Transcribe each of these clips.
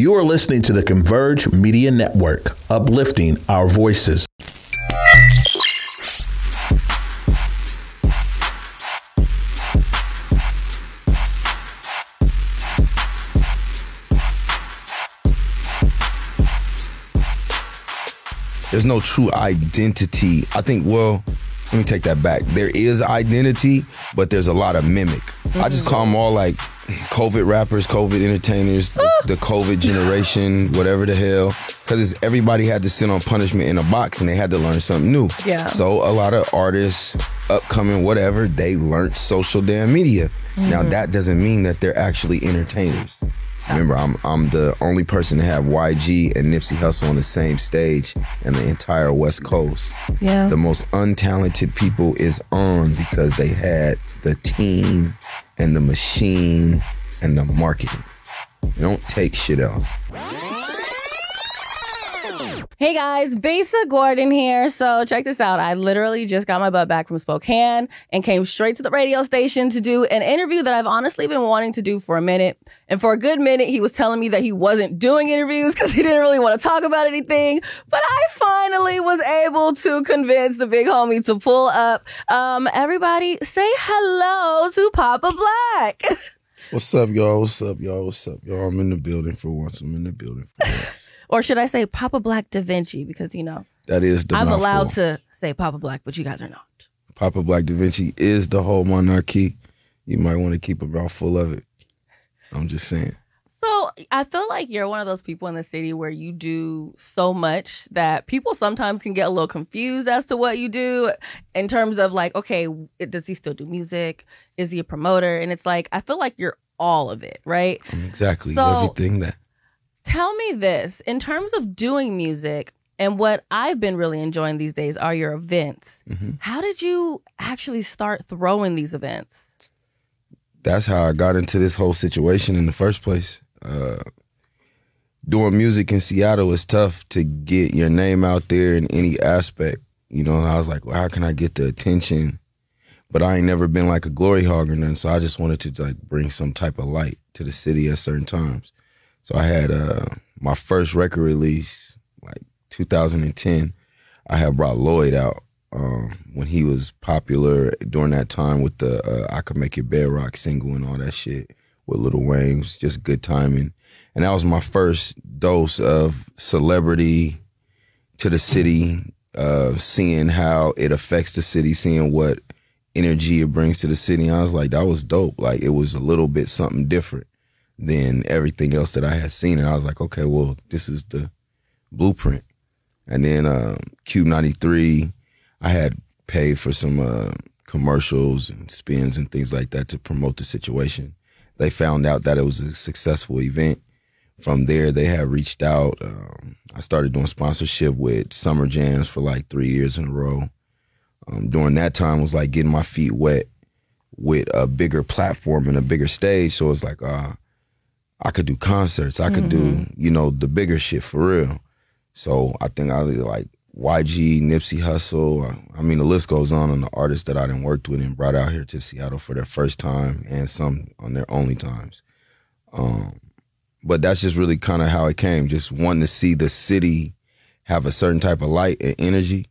You are listening to the Converge Media Network, uplifting our voices. There's no true identity. I think, well, let me take that back. There is identity, but there's a lot of mimic. I just mm-hmm. call them all like COVID rappers, COVID entertainers, the, the COVID generation, whatever the hell. Because everybody had to sit on punishment in a box and they had to learn something new. Yeah. So a lot of artists, upcoming, whatever, they learned social damn media. Now mm-hmm. that doesn't mean that they're actually entertainers. Remember, I'm I'm the only person to have YG and Nipsey Hussle on the same stage in the entire West Coast. Yeah. The most untalented people is on because they had the team and the machine and the marketing. Don't take shit else. Hey guys, Besa Gordon here. So check this out. I literally just got my butt back from Spokane and came straight to the radio station to do an interview that I've honestly been wanting to do for a minute. And for a good minute, he was telling me that he wasn't doing interviews because he didn't really want to talk about anything. But I finally was able to convince the big homie to pull up. Um, everybody say hello to Papa Black. What's up, y'all? What's up, y'all? What's up, y'all? I'm in the building for once. I'm in the building for once. Or should I say Papa Black Da Vinci? Because, you know, That is the I'm mouthful. allowed to say Papa Black, but you guys are not. Papa Black Da Vinci is the whole monarchy. You might want to keep a mouthful of it. I'm just saying. So I feel like you're one of those people in the city where you do so much that people sometimes can get a little confused as to what you do in terms of like, okay, does he still do music? Is he a promoter? And it's like, I feel like you're all of it, right? I'm exactly So- everything that. Tell me this in terms of doing music and what I've been really enjoying these days are your events. Mhm. How did you actually start throwing these events? that's how I got into this whole situation in the first place. Uh, doing music in Seattle is tough to get your name out there in any aspect. You know, I was like, well, how can I get the attention? But I ain't never been like a glory hog or nothing, so I just wanted to like bring some type of light to the city at certain times. So I had uh, my first record release, like 2010. I had brought Lloyd out um, when he was popular during that time with the uh, "I Could Make Your Bed Rock" single and all that shit with Lil Wayne. It was just good timing, and that was my first dose of celebrity to the city. Uh, seeing how it affects the city, seeing what energy it brings to the city. I was like, that was dope. Like it was a little bit something different than everything else that I had seen, and I was like, okay, well, this is the blueprint. And then um, KUBE ninety three, I had paid for some uh, commercials and spins and things like that to promote the situation. They found out that it was a successful event. From there, they had reached out. Um, I started doing sponsorship with Summer Jams for like three years in a row. Um, during that time, was like getting my feet wet with a bigger platform and a bigger stage. So it's like, uh, I could do concerts. I could do, you know, the bigger shit for real. So I think I like YG, Nipsey Hussle. I mean, the list goes on on the artists that I done worked with and brought out here to Seattle for their first time and some on their only times. Um, but that's just really kind of how it came. Just wanting to see the city have a certain type of light and energy,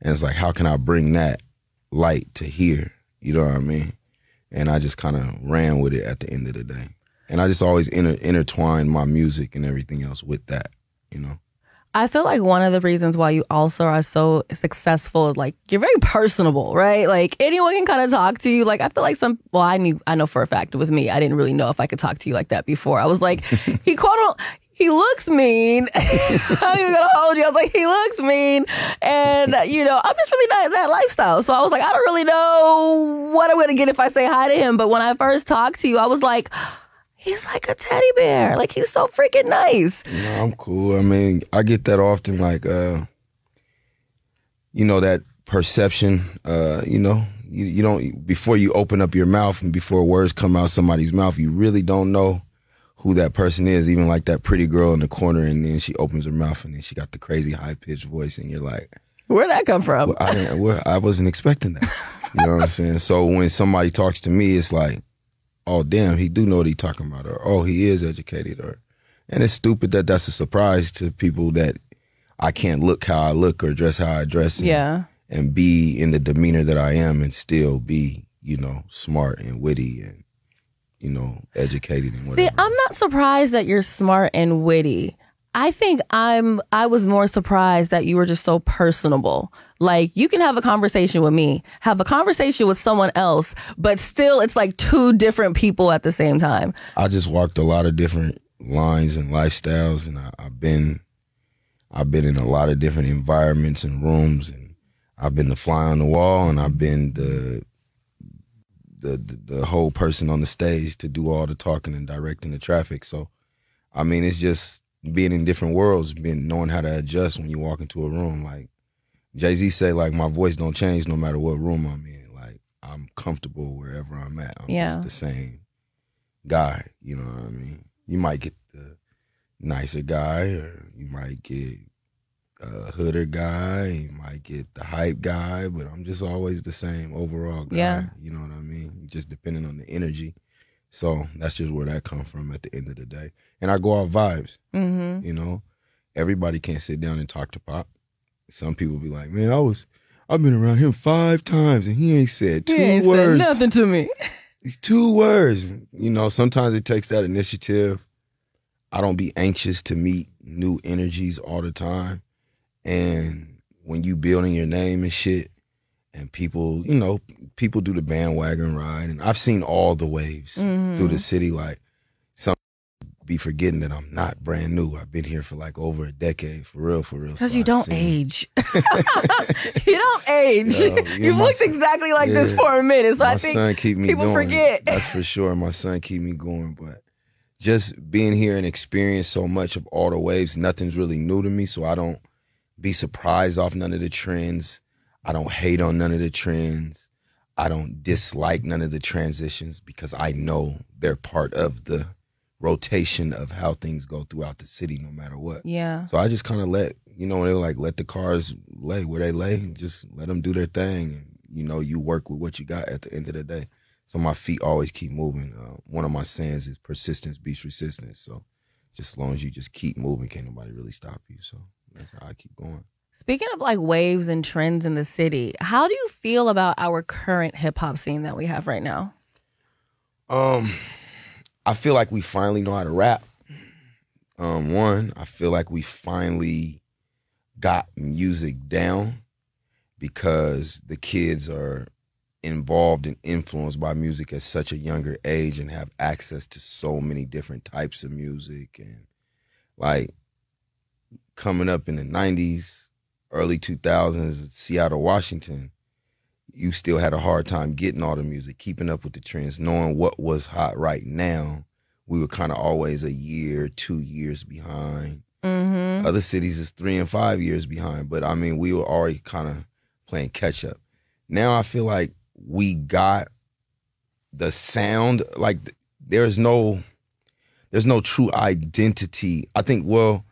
and it's like, how can I bring that light to here? You know what I mean? And I just kind of ran with it at the end of the day. And I just always inter- intertwined my music and everything else with that. You know. I feel like one of the reasons why you also are so successful, is like you're very personable, right? Like anyone can kind of talk to you. Like I feel like some, well, I knew, I know for a fact with me, I didn't really know if I could talk to you like that before. I was like, he quote, he looks mean. I'm even gonna hold you. I was like, he looks mean, and uh, you know, I'm just really not in that lifestyle. So I was like, I don't really know what I'm gonna get if I say hi to him. But when I first talked to you, I was like. He's like a teddy bear. Like he's so freaking nice. No, I'm cool. I mean, I get that often, like, uh, you know, that perception. Uh, you know, you, you don't before you open up your mouth and before words come out of somebody's mouth, you really don't know who that person is. Even like that pretty girl in the corner, and then she opens her mouth, and then she got the crazy high pitched voice, and you're like, Where'd that come from? well, I well, I wasn't expecting that. You know what I'm saying? So when somebody talks to me, it's like, oh damn, he do know what he talking about, or oh he is educated, or And it's stupid that that's a surprise to people that I can't look how I look or dress how I dress. And, Yeah. and be in the demeanor that I am and still be, you know, smart and witty and, you know, educated and whatever. See, I'm not surprised that you're smart and witty. I think I'm I was more surprised that you were just so personable. Like you can have a conversation with me, have a conversation with someone else, but still it's like two different people at the same time. I just walked a lot of different lines and lifestyles, and I, I've been, I've been in a lot of different environments and rooms, and I've been the fly on the wall, and I've been the, the, the, the whole person on the stage to do all the talking and directing the traffic. So, I mean, it's just being in different worlds, being knowing how to adjust when you walk into a room. Like Jay Z say, like my voice don't change no matter what room I'm in. Like I'm comfortable wherever I'm at. I'm Yeah. just the same guy. You know what I mean? You might get the nicer guy, or you might get a hooder guy. You might get the hype guy, but I'm just always the same overall guy. Yeah. You know what I mean? Just depending on the energy. So that's just where that comes from at the end of the day. And I go off vibes. Mm-hmm. You know, everybody can't sit down and talk to Pop. Some people be like, "Man, I was, I've been around him five times and he ain't said two words, nothing to me. two words." You know, sometimes it takes that initiative. I don't be anxious to meet new energies all the time, and when you building your name and shit, and people, you know, people do the bandwagon ride, and I've seen all the waves Mm-hmm. through the city. Like some be forgetting that I'm not brand new. I've been here for like over a decade, for real, for real. Because So you I've don't age. you don't age. You've looked son- exactly like this for a minute. So my I think son keep me people going. forget. That's for sure. My son keep me going, but just being here and experience so much of all the waves, nothing's really new to me. So I don't be surprised off none of the trends. I don't hate on none of the trends. I don't dislike none of the transitions because I know they're part of the rotation of how things go throughout the city, no matter what. yeah. So I just kind of let you know, they were like let the cars lay where they lay, and just let them do their thing, and you know, you work with what you got at the end of the day. So my feet always keep moving. Uh, one of my sayings is persistence beats resistance. So just as long as you just keep moving, can't nobody really stop you. So that's how I keep going. Speaking of like waves and trends in the city, how do you feel about our current hip hop scene that we have right now? Um, I feel like we finally know how to rap. Um, one, I feel like we finally got music down because the kids are involved and influenced by music at such a younger age and have access to so many different types of music and like coming up in the 90s early 2000s seattle washington you still had a hard time getting all the music, keeping up with the trends, knowing what was hot right now. We were kind of always a year, two years behind. Mm-hmm. Other cities is three and five years behind, but I mean, we were already kind of playing catch up. Now I feel like we got the sound. Like there's no, there's no true identity. I think. Well,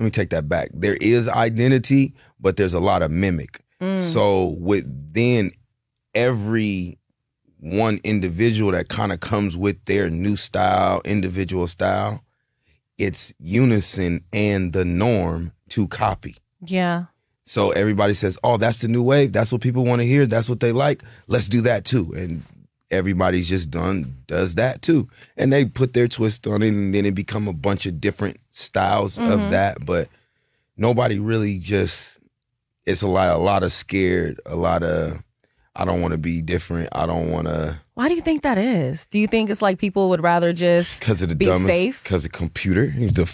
let me take that back. There is identity, but there's a lot of mimic. Mm. So within every one individual that kind of comes with their new style, individual style, it's unison and the norm to copy. Yeah. So everybody says, "Oh, that's the new wave. That's what people want to hear. That's what they like. Let's do that too." And everybody's just done does that too, and they put their twist on it, and then it become a bunch of different styles Mhm. of that. But nobody really just. It's a lot, a lot of scared, a lot of. I don't want to be different. I don't want to Why do you think that is? Do you think it's like people would rather just because of the be dumbest, safe? because of computer, the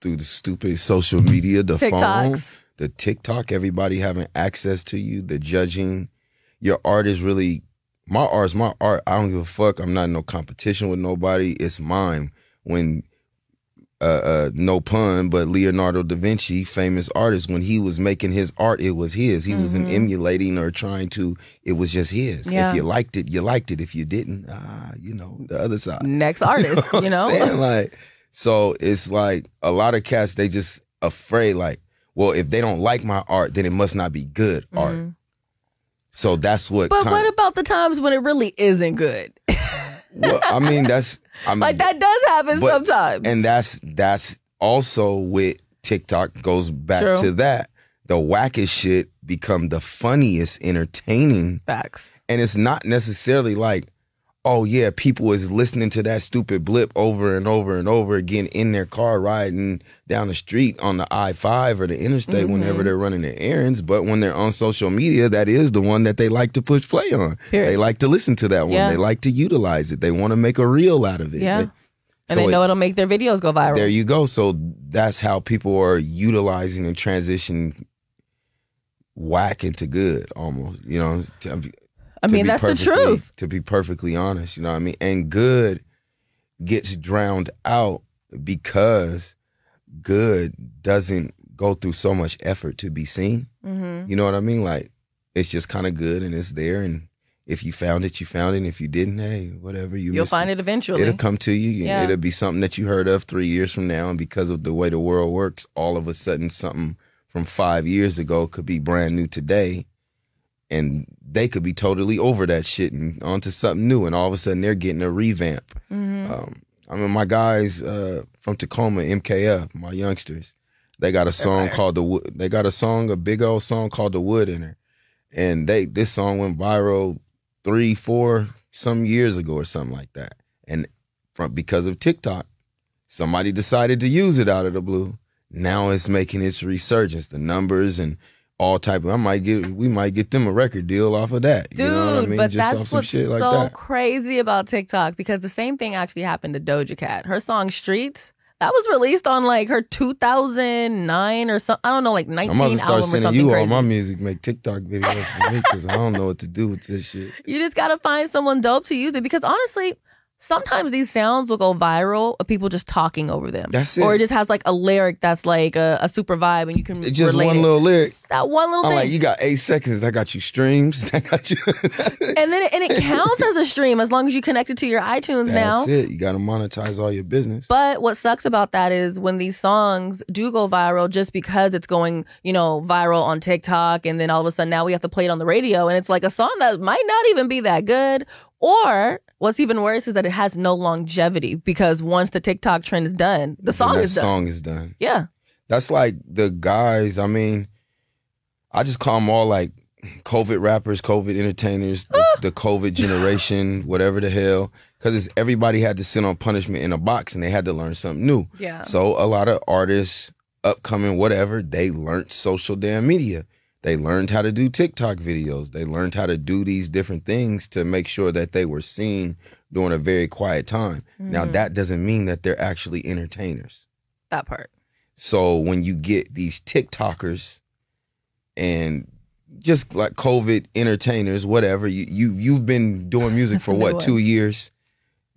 through the stupid social media, the phone, the TikTok, everybody having access to you, the judging. Your art is really my art's my art. I don't give a fuck. I'm not in no competition with nobody. It's mine. When uh, uh no pun, but Leonardo da Vinci, famous artist, when he was making his art, it was his. He wasn't emulating or trying to. It was just his. Yeah. If you liked it, you liked it. If you didn't, ah, you know, the other side. Next artist, you I'm know? Like, so it's like a lot of cats, they just afraid, like, well, if they don't like my art, then it must not be good art. So that's what. But what about the times when it really isn't good? well, I mean, that's. I mean, Like that does happen But- sometimes. and that's that's also with TikTok goes back True. to that. The wackest shit become the funniest, entertaining, Facts. and it's not necessarily like, oh yeah, people is listening to that stupid blip over and over and over again in their car riding down the street on the I five or the interstate Mm-hmm. whenever they're running their errands. But when they're on social media, that is the one that they like to push play on. Period. They like to listen to that one. Yeah. They like to utilize it. They want to make a reel out of it. Yeah. They- And so they it- know it'll make their videos go viral. there you go. So that's how people are utilizing and transition whack into good almost, you know. I mean, that's the truth. To be perfectly honest, you know what I mean? And good gets drowned out because good doesn't go through so much effort to be seen. Mm-hmm. You know what I mean? Like it's just kind of good and it's there and if you found it, you found it. And if you didn't, hey, whatever you You'll find it eventually. It'll come to you. Yeah. It'll be something that you heard of three years from now. And because of the way the world works, all of a sudden something from five years ago could be brand new today. And they could be totally over that shit and onto something new. And all of a sudden they're getting a revamp. Mhm. Um, I mean, my guys uh, from Tacoma, MKF, my youngsters, they got a song fire. called the. Wo- They got a song, a big old song called "The Wood" in her, and they this song went viral three, four, some years ago or something like that. And from because of TikTok, somebody decided to use it out of the blue. Now it's making its resurgence. The numbers and all type of. I might get. We might get them a record deal off of that. Dude, you know what I mean? but Just off that's some what's shit like so that. crazy about TikTok because the same thing actually happened to Doja Cat. Her song "Streets" that was released on like her 2009 or something. I don't know, like 19 I'm about to start sending you crazy. all my music, make TikTok videos for me because I don't know what to do with this shit. You just gotta find someone dope to use it because honestly, sometimes these sounds will go viral of people just talking over them. That's it. Or it just has like a lyric that's like a, a super vibe and you can It's just one it. little lyric. that one little I'm thing. like, you got eight seconds. I got you streams. I got you. and then it, and it counts as a stream as long as you connect it to your iTunes now. That's it. You got to monetize all your business. But what sucks about that is when these songs do go viral just because it's going, you know, viral on TikTok and then all of a sudden now we have to play it on the radio and it's like a song that might not even be that good or what's even worse is that it has no longevity because once the TikTok trend is done, the song is done. song is done. Yeah. That's like the guys. I mean, I just call them all like COVID rappers, COVID entertainers, the, ah. the COVID generation, whatever the hell. Because it's everybody had to sit on punishment in a box and they had to learn something new. Yeah. So a lot of artists, upcoming, whatever, they learned social damn media. They learned how to do TikTok videos. They learned how to do these different things to make sure that they were seen during a very quiet time. Now Mhm. that doesn't mean that they're actually entertainers. that part. So when you get these TikTokers and just like COVID entertainers, whatever, you you you've been doing music for what two years?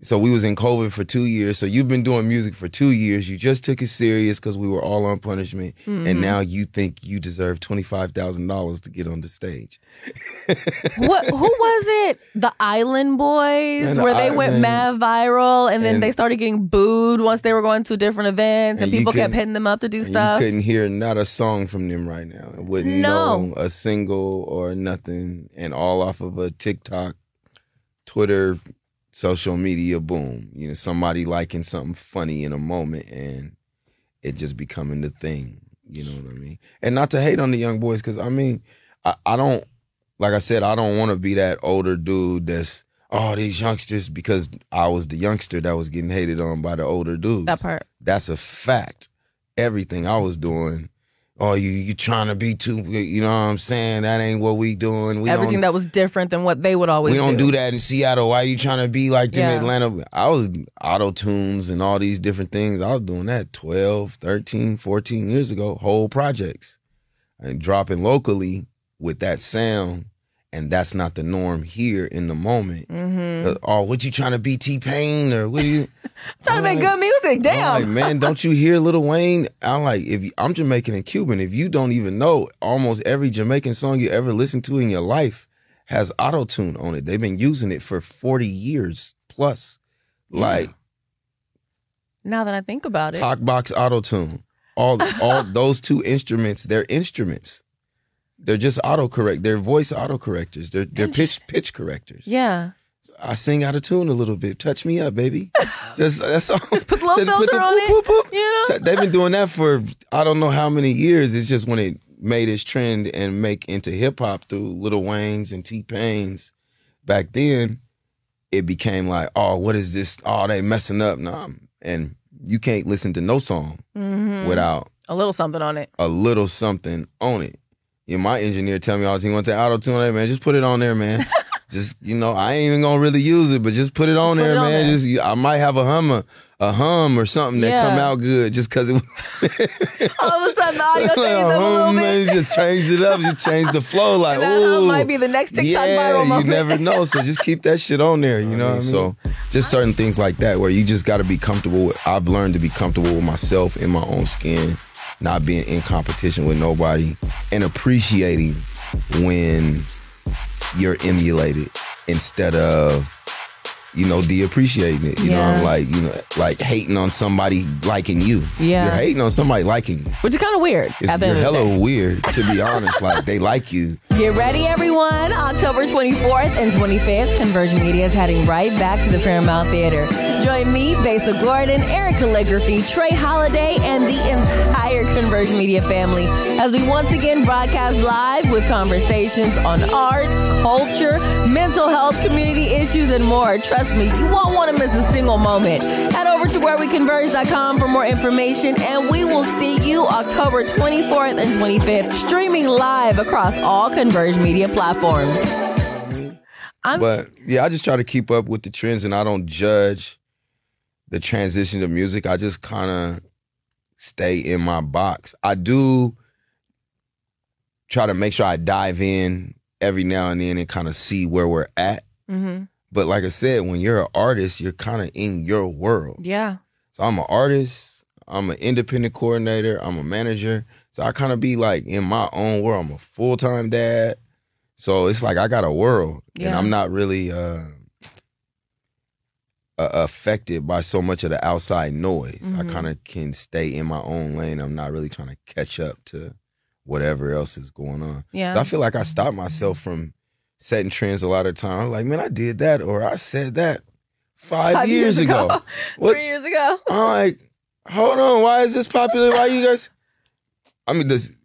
So we was in COVID for two years. So you've been doing music for two years. You just took it serious because we were all on punishment, Mhm. and now you think you deserve twenty five thousand dollars to get on the stage. what who was it? The Island Boys, Man, the where they went mad viral, and then And- they started getting booed once they were going to different events, and, And people kept hitting them up to do stuff. You couldn't hear not a song from them right now. Wouldn't No. know a single or nothing, and all off of a TikTok, Twitter, social media boom. You know, somebody liking something funny in a moment, and it just becoming the thing. You know what I mean? And not to hate on the young boys, because I mean, I, I don't like I said, I don't want to be that older dude that's oh these youngsters because I was the youngster that was getting hated on by the older dudes. that part. That's a fact. Everything I was doing, oh, you you trying to be too, you know what I'm saying? That ain't what we doing. We Everything that was different than what they would always do. we don't do that in Seattle. Why you trying to be like them Yeah. in Atlanta? I was auto tunes and all these different things. I was doing that 12, 13, 14 years ago, whole projects. And dropping locally with that sound. And that's not the norm here in the moment. Mm-hmm. Uh, Oh, what you trying to be T Pain or what are you? Trying to make I'm good music. I'm Damn. like, man, don't you hear Lil Wayne? I'm like, if you, I'm Jamaican and Cuban, if you don't even know, almost every Jamaican song you ever listened to in your life has auto tune on it. They've been using it for 40 years plus. Like now that I think about it, talk box auto tune. All all those two instruments, they're instruments. They're just autocorrect. They're voice autocorrectors. They're they're pitch pitch correctors. yeah. I sing out of tune a little bit. Touch me up, baby. Just that's all. Just put Just filter the on whoop, it, whoop, whoop. you know? So they've been doing that for I don't know how many years. It's just when it made its trend and make into hip hop through Lil Wayne's and T Pain's. Back then, it became like, oh, what is this? Oh, they messing up now, and you can't listen to no song Mhm. without a little something on it. a little something on it. Yeah, my engineer tell me all the time, you want to auto tune that, man? Just put it on there, man. just you know, I ain't even gonna really use it, but just put it on Put there, it on man. there. Just I might have a hum, a, a hum or something that Yeah. come out good, just cause it. All of a sudden, the audio changes a up a little bit. man, just changed it up, just changed the flow. Like, And that hum might be the next TikTok yeah, viral you never know. So just keep that shit on there. You know what I mean? So just certain things like that where you just got to be comfortable. with I've learned to be comfortable with myself in my own skin, not being in competition with nobody, and appreciating when you're emulated instead of you know de-appreciating it. You know, I'm like you know, like hating on somebody liking you. Yeah. you're hating on somebody liking you. Which is kind of weird. It's, you're hella weird to be honest. Like they like you. Get ready, everyone. October 24th and 25th, Converge Media is heading right back to the Paramount Theater. Join me, Besa Gordon, Eric Calligraphy, Trey Holiday, and the entire Converge Media family as we once again broadcast live with conversations on art, culture, mental health, community issues, and more. Trust me, you won't want to miss a single moment. Head over to whereweconverge.com for more information, and we will see you October 24th and 25th, streaming live across all Converge media platforms. I'm But yeah, I just try to keep up with the trends and I don't judge the transition to music. I just kind of stay in my box. I do try to make sure I dive in every now and then and kind of see where we're at. Mhm. But like I said, when you're an artist, you're kind of in your world. yeah. So I'm an artist, I'm an independent coordinator, I'm a manager. So I kind of be like in my own world. I'm a full time dad. So it's like I got a world and I'm not really uh, uh, affected by so much of the outside noise. I Mhm. kind of can stay in my own lane. I'm not really trying to catch up to whatever else is going on. Yeah. I feel like I stopped myself from setting trends a lot of time. I'm like, man, I did that or I said that five, Five years, ago. What- Three years ago. I'm like, hold on, why is this popular? Why you guys? I mean, this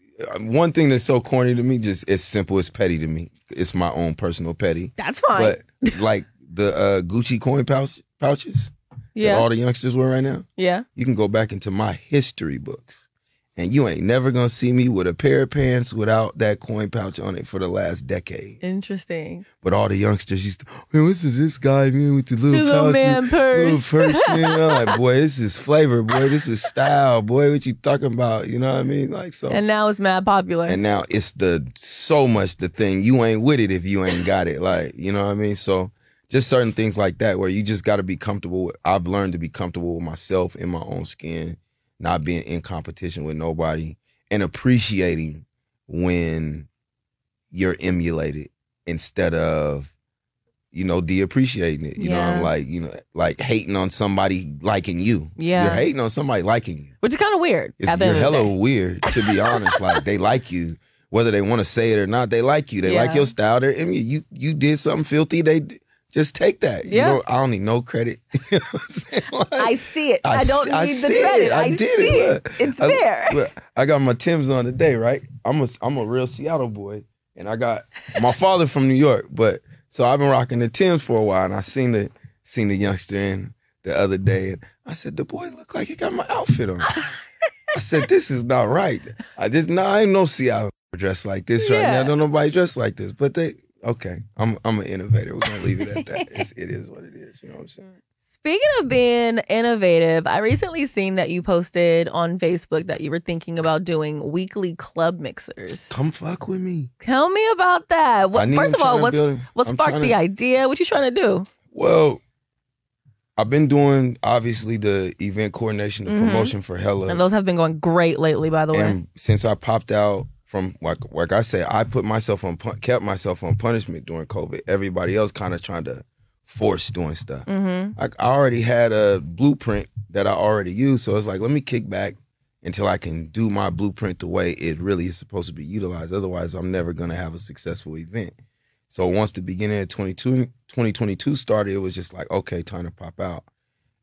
one thing that's so corny to me, just it's simple, it's petty to me. It's my own personal petty, That's fine. but like the uh, Gucci coin pouch, pouches that all the youngsters wear right now. Yeah. You can go back into my history books, and you ain't never gonna see me with a pair of pants without that coin pouch on it for the last decade. Interesting. But all the youngsters used to, man, what's this, this guy man with the little pouch, man little purse. purse? man. I'm like, boy, this is flavor, boy. This is style, boy. What you talking about? You know what I mean? Like so. And now it's mad popular. And now it's the so much the thing. You ain't with it if you ain't got it. Like, you know what I mean? So just certain things like that where you just gotta be comfortable with I've learned to be comfortable with myself in my own skin, not being in competition with nobody, and appreciating when you're emulated instead of you know, de-appreciating it. You know, I'm like, you know, like hating on somebody liking you. Yeah. You're hating on somebody liking you. Which is kind of weird. It's, you're end of the hella weird, to be honest. Like they like you, whether they want to say it or not. They like you. They like your style. They're I mean, you you did something filthy. They just take that. You Yeah. know, I don't need no credit. you know what I'm saying? Like, I see it. I, don't see- I need the credit. it. I, I, did see it. it. It's I, there. look, I got my Tim's on today, right? I'm a I'm a real Seattle boy, and I got my father from New York, but so I've been rocking the Tim's for a while, and I seen the seen the youngster in the other day, and I said, the boy look like he got my outfit on. I said, this is not right. I just no, I ain't no Seattle dressed like this right Yeah. now. Don't nobody dress like this, but they okay. I'm I'm an innovator. We're gonna leave it at that. It's, it is what it is. You know what I'm saying? Speaking of being innovative, I recently seen that you posted on Facebook that you were thinking about doing weekly club mixers. Come fuck with me. Tell me about that. What, first of all, what's build- what sparked the to- idea? What you trying to do? Well, I've been doing obviously the event coordination, the Mhm. promotion for Hella, And those have been going great lately, by the way. and since I popped out from like like I say, I put myself on kept myself on punishment during COVID. Everybody else kind of trying to force doing stuff. Mm-hmm. I, I already had a blueprint that I already used, so it's like let me kick back until I can do my blueprint the way it really is supposed to be utilized. Otherwise, I'm never gonna have a successful event. So once the beginning of 22, 2022 started, it was just like, okay, time to pop out.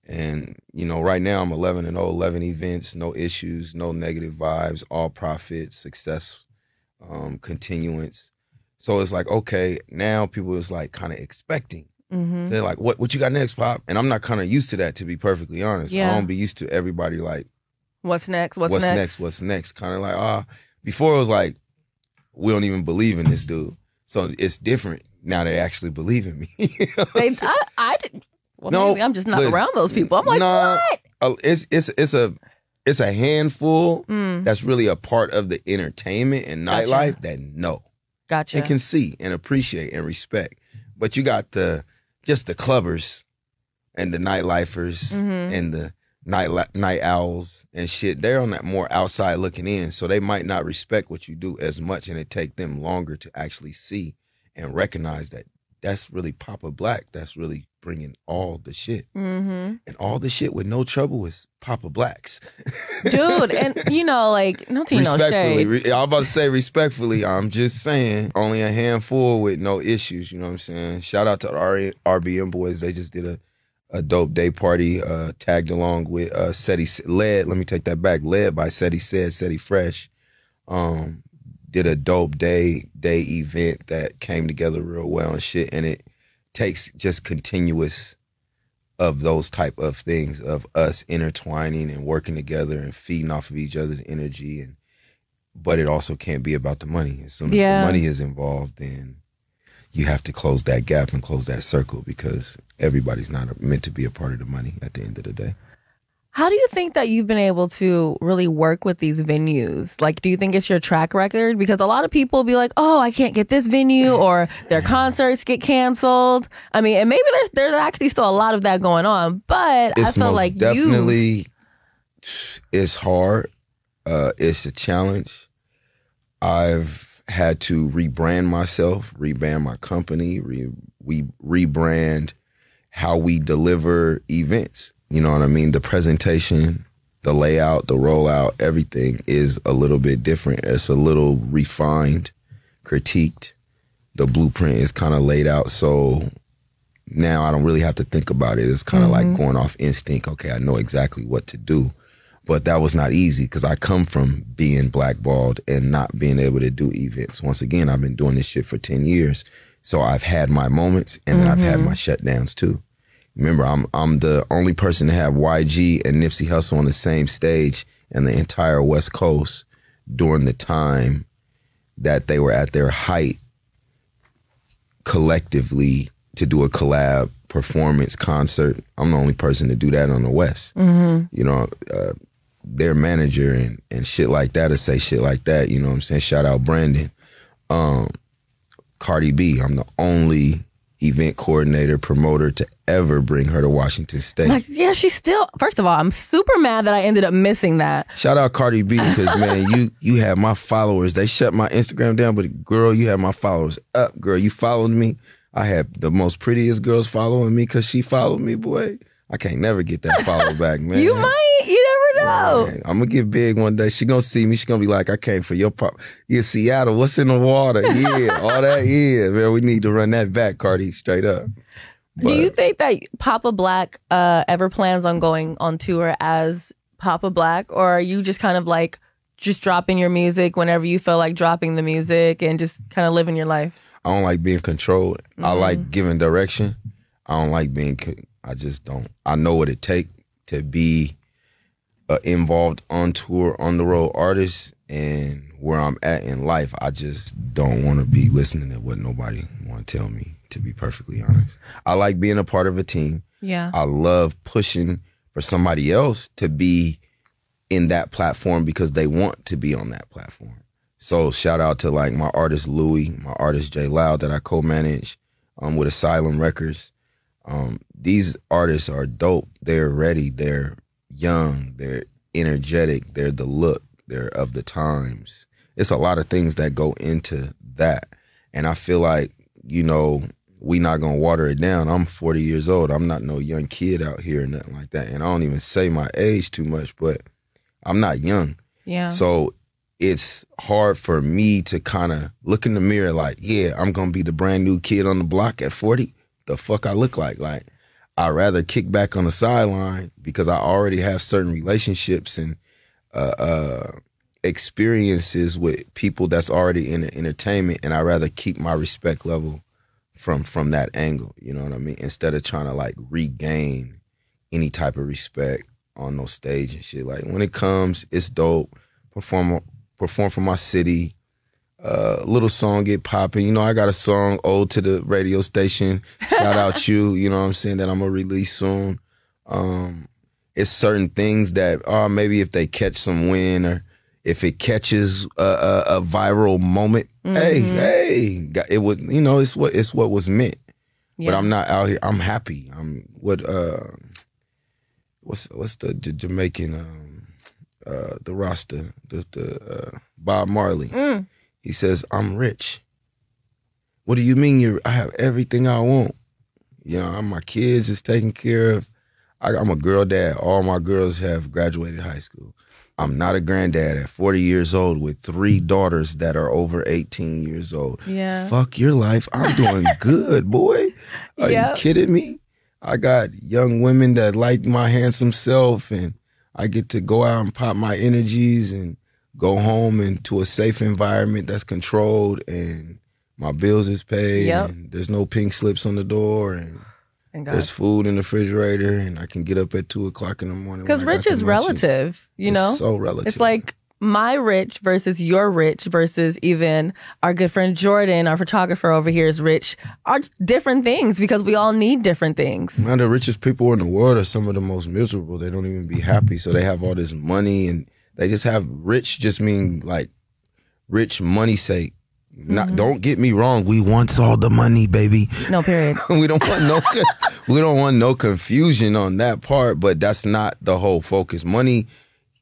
And, you know, right now I'm 11 and 0, 11 events, no issues, no negative vibes, all profit, success, um, continuance. So it's like, okay, now people is like kind of expecting. Mm-hmm. So they're like, what what you got next, Pop? And I'm not kind of used to that, to be perfectly honest. Yeah. I don't be used to everybody like, What's next? What's, next? what's, next? next? What's next? Kind of like, ah, before it was like, we don't even believe in this dude. So it's different now they actually believe in me. You know They? I, I did. Well, No, maybe I'm just not listen, around those people. I'm like, nah, what? Uh, it's it's it's a it's a handful Mm, that's really a part of the entertainment and Gotcha. nightlife that know gotcha. and can see and appreciate and respect. But you got the just the clubbers and the nightlifers Mhm. and the night night owls and shit. They're on that more outside looking in, so they might not respect what you do as much, and it take them longer to actually see and recognize that that's really Papa Black. That's really bringing all the shit, hmm and all the shit with no trouble is Papa Blacks. Dude, and you know, like, no tea, no respectfully, shade. re- I'm about to say respectfully. I'm just saying, only a handful with no issues. You know what I'm saying? Shout out to the R- RBM boys. They just did a a dope day party. Uh, tagged along with uh, Seti led. Let me take that back. Led by Seti said Seti Fresh. Um, did a dope day day event that came together real well and shit. And it takes just continuous of those type of things of us intertwining and working together and feeding off of each other's energy and but it also can't be about the money as soon as Yeah. the money is involved then you have to close that gap and close that circle because everybody's not meant to be a part of the money at the end of the day How do you think that you've been able to really work with these venues? Like, do you think it's your track record? Because a lot of people be like, "Oh, I can't get this venue," or their concerts get canceled. I mean, and maybe there's there's actually still a lot of that going on, but it's I feel like you. definitely it's hard uh it's a challenge i've had to rebrand myself rebrand my company re, we rebrand how we deliver events you know what i mean the presentation the layout the rollout everything is a little bit different it's a little refined critiqued the blueprint is kind of laid out so now I don't really have to think about it. It's kind of like mm-hmm. going off instinct. Okay, I know exactly what to do. But that was not easy because I come from being blackballed and not being able to do events. Once again, I've been doing this shit for 10 years. So I've had my moments and then I've had mm-hmm. my shutdowns too. Remember, I'm I'm the only person to have YG and Nipsey Hussle on the same stage in the entire West Coast during the time that they were at their height collectively to do a collab performance concert. I'm the only person to do that on the West. Mm-hmm. You know, uh, their manager and and shit like that to say shit like that. You know what I'm saying? Shout out Brandon. Um, Cardi B. I'm the only event coordinator promoter to ever bring her to Washington State. Like, yeah, she's still. First of all, I'm super mad that I ended up missing that. Shout out Cardi B because man, you you have my followers. They shut my Instagram down, but girl, you have my followers up. Girl, you followed me. I had the most prettiest girls following me because she followed me. Boy, I can't never get that follow back, man. You might. You never know. Man, I'm gonna get big one day. She gonna see me. She gonna be like, I came for your pop. Yeah, Seattle. What's in the water? Yeah, all that. Yeah, man. We need to run that back, Cardi. Straight up. Do you think that Papa Black uh, ever plans on going on tour as Papa Black, or are you just kind of like just dropping your music whenever you feel like dropping the music and just kind of living your life? I don't like being controlled. I Mm-hmm. like giving direction. I don't like being. I just don't. I know what it take to be involved on tour, on the road artist, and where I'm at in life. I just don't want to be listening to what nobody want to tell me. To be perfectly honest, I like being a part of a team. Yeah. I love pushing for somebody else to be in that platform because they want to be on that platform. So shout out to like my artist Louis, my artist Jay Loud that I co-manage um, with Asylum Records. Um, these artists are dope. They're ready. They're young. They're energetic. They're the look. They're of the times. It's a lot of things that go into that, and I feel like you know we not gonna water it down. I'm 40 years old. I'm not no young kid out here or nothing like that. And I don't even say my age too much, but I'm not young. Yeah. So it's hard for me to kind of look in the mirror like, yeah, I'm gonna be the brand new kid on the block at 40. The fuck I look like? Like, I'd rather kick back on the sideline because I already have certain relationships and uh, uh, experiences with people that's already in the entertainment, and I'd rather keep my respect level from from that angle. You know what I mean? Instead of trying to like regain any type of respect on no stage and shit. Like when it comes, it's dope. Perform perform for my city. Uh, little song get popping. You know, I got a song ode to the radio station. Shout out you. You know what I'm saying that I'm gonna release soon. Um, it's certain things that, oh, maybe if they catch some wind or if it catches a, a, a viral moment, mm-hmm. hey, hey, it would. You know, it's what it's what was meant. Yeah. But I'm not out here. I'm happy. I'm what. Uh, what's what's the J- Jamaican um, uh, the roster the the uh, Bob Marley. Mm. He says, "I'm rich." What do you mean you? I have everything I want. You know, my kids is taken care of. I, I'm a girl dad. All my girls have graduated high school. I'm not a granddad at 40 years old with three daughters that are over 18 years old. Yeah. Fuck your life. I'm doing good, boy. Are yep. you kidding me? I got young women that like my handsome self and I get to go out and pop my energies and go home into a safe environment that's controlled and my bills is paid yep. and there's no pink slips on the door and there's food in the refrigerator and I can get up at two o'clock in the morning. Because rich is relative, you know? So relative. It's like my rich versus your rich versus even our good friend Jordan, our photographer over here is rich, are different things because we all need different things. Man, the richest people in the world are some of the most miserable. They don't even be happy. So they have all this money and they just have rich just mean like rich money sake. Not mm-hmm. don't get me wrong, we want all the money, baby. No period. we don't want no we don't want no confusion on that part, but that's not the whole focus. Money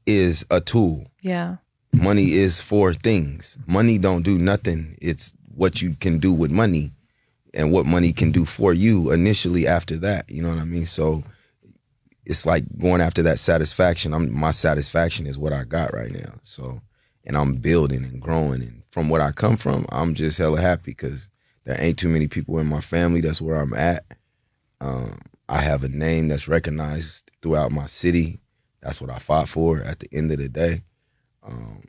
is a tool. Yeah. Money is for things. Money don't do nothing. It's what you can do with money and what money can do for you initially after that. You know what I mean? So it's like going after that satisfaction. I'm my satisfaction is what I got right now. So and I'm building and growing and from what I come from, I'm just hella happy because there ain't too many people in my family. That's where I'm at. Um, I have a name that's recognized throughout my city. That's what I fought for at the end of the day. Um,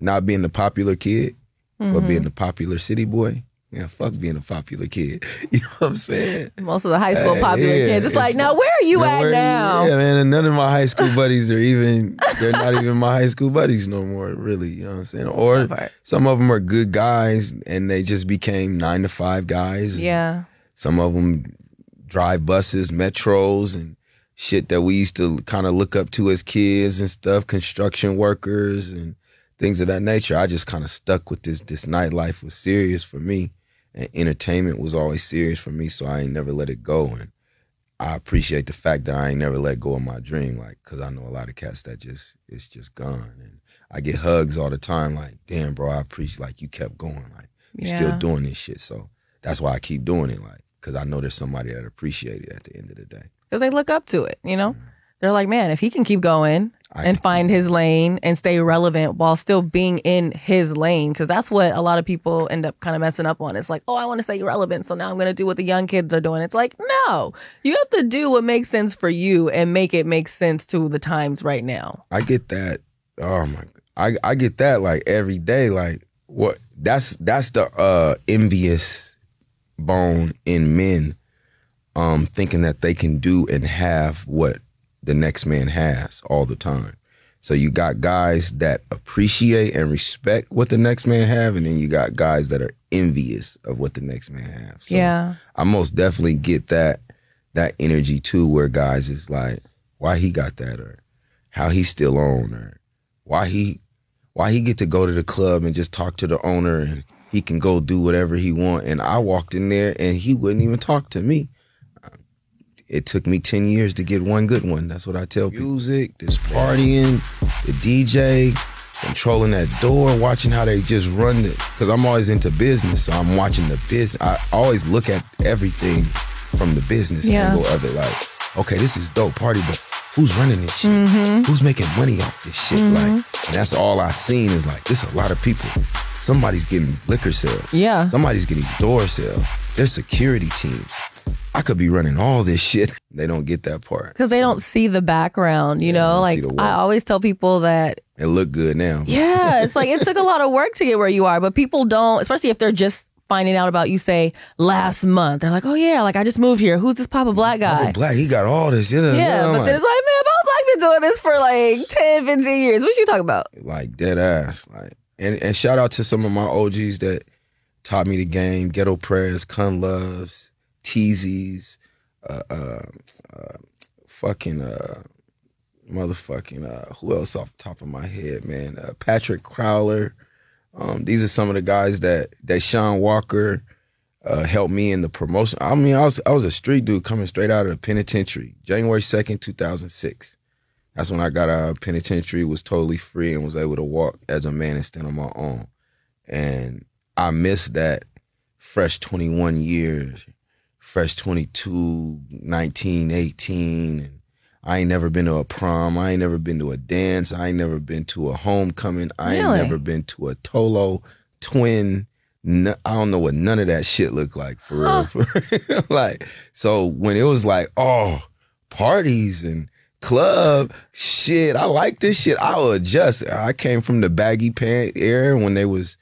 not being the popular kid, mm-hmm. but being the popular city boy. Yeah, fuck being a popular kid. You know what I'm saying? Most of the high school uh, popular yeah, kids. It's, it's like, now where are you now, at now? yeah, man. And none of my high school buddies are even, they're not even my high school buddies no more, really. You know what I'm saying? Or some of them are good guys and they just became nine to five guys. Yeah. Some of them drive buses, metros, and shit that we used to kind of look up to as kids and stuff, construction workers and things of that nature. I just kind of stuck with this. This nightlife was serious for me, and entertainment was always serious for me. So I ain't never let it go, and I appreciate the fact that I ain't never let go of my dream. Like, cause I know a lot of cats that just it's just gone, and I get hugs all the time. Like, damn, bro, I appreciate like you kept going. Like, you're yeah. still doing this shit. So that's why I keep doing it. Like, cause I know there's somebody that appreciate it at the end of the day because they look up to it. You know, mm. they're like, man, if he can keep going I and find his lane and stay relevant while still being in his lane, because that's what a lot of people end up kind of messing up on. It's like, oh, I want to stay relevant, so now I'm going to do what the young kids are doing. It's like, no, you have to do what makes sense for you and make it make sense to the times right now. I get that. Oh my, I I get that like every day. Like what? That's that's the uh envious bone in men um, thinking that they can do and have what the next man has all the time. So you got guys that appreciate and respect what the next man have, and then you got guys that are envious of what the next man have. So yeah, I most definitely get that that energy too, where guys is like, why he got that, or how he still on, or why he why he get to go to the club and just talk to the owner and he can go do whatever he want. And I walked in there and he wouldn't even talk to me it took me 10 years to get one good one. That's what I tell people. Music, this partying, the DJ, controlling that door, watching how they just run it. Because I'm always into business, so I'm watching the business. I always look at everything from the business yeah. angle of it. Like, okay, this is dope party, but who's running this shit? Mm-hmm. Who's making money off this shit? Like, and that's all I seen is like, this a lot of people. Somebody's getting liquor sales. Yeah. Somebody's getting door sales. There's security teams. I could be running all this shit. They don't get that part. Because they don't see the background, you know? Like, see the work. I always tell people that, It look good now. yeah, it's like it took a lot of work to get where you are, but people don't, especially if they're just finding out about you, say, last month. They're like, oh, yeah, like I just moved here. Who's this Papa Black guy? Papa Black, he got all this. Yeah, Yeah, but then it's like, man, Papa Black been doing this for like 10, 15 years. What you talking about? like dead ass. Like and, and shout out to some of my OGs that taught me the game. Ghetto prayers, Kun loves, Teasies, uh, uh, uh, fucking uh, motherfucking uh, who else off the top of my head, man? Uh, Patrick Crowler. Um, these are some of the guys that that Sean Walker uh, helped me in the promotion. I mean, I was I was a street dude coming straight out of the penitentiary, January second, two thousand six. That's when I got out of penitentiary, was totally free and was able to walk as a man and stand on my own. And I missed that fresh 21 years, fresh 22, 19, 18. And I ain't never been to a prom. I ain't never been to a dance. I ain't never been to a homecoming. I ain't Really? never been to a Tolo twin. No, I don't know what none of that shit looked like for real. For real. like, so when it was like, oh, parties and club shit, I like this shit. I'll adjust. I came from the baggy pant era when they was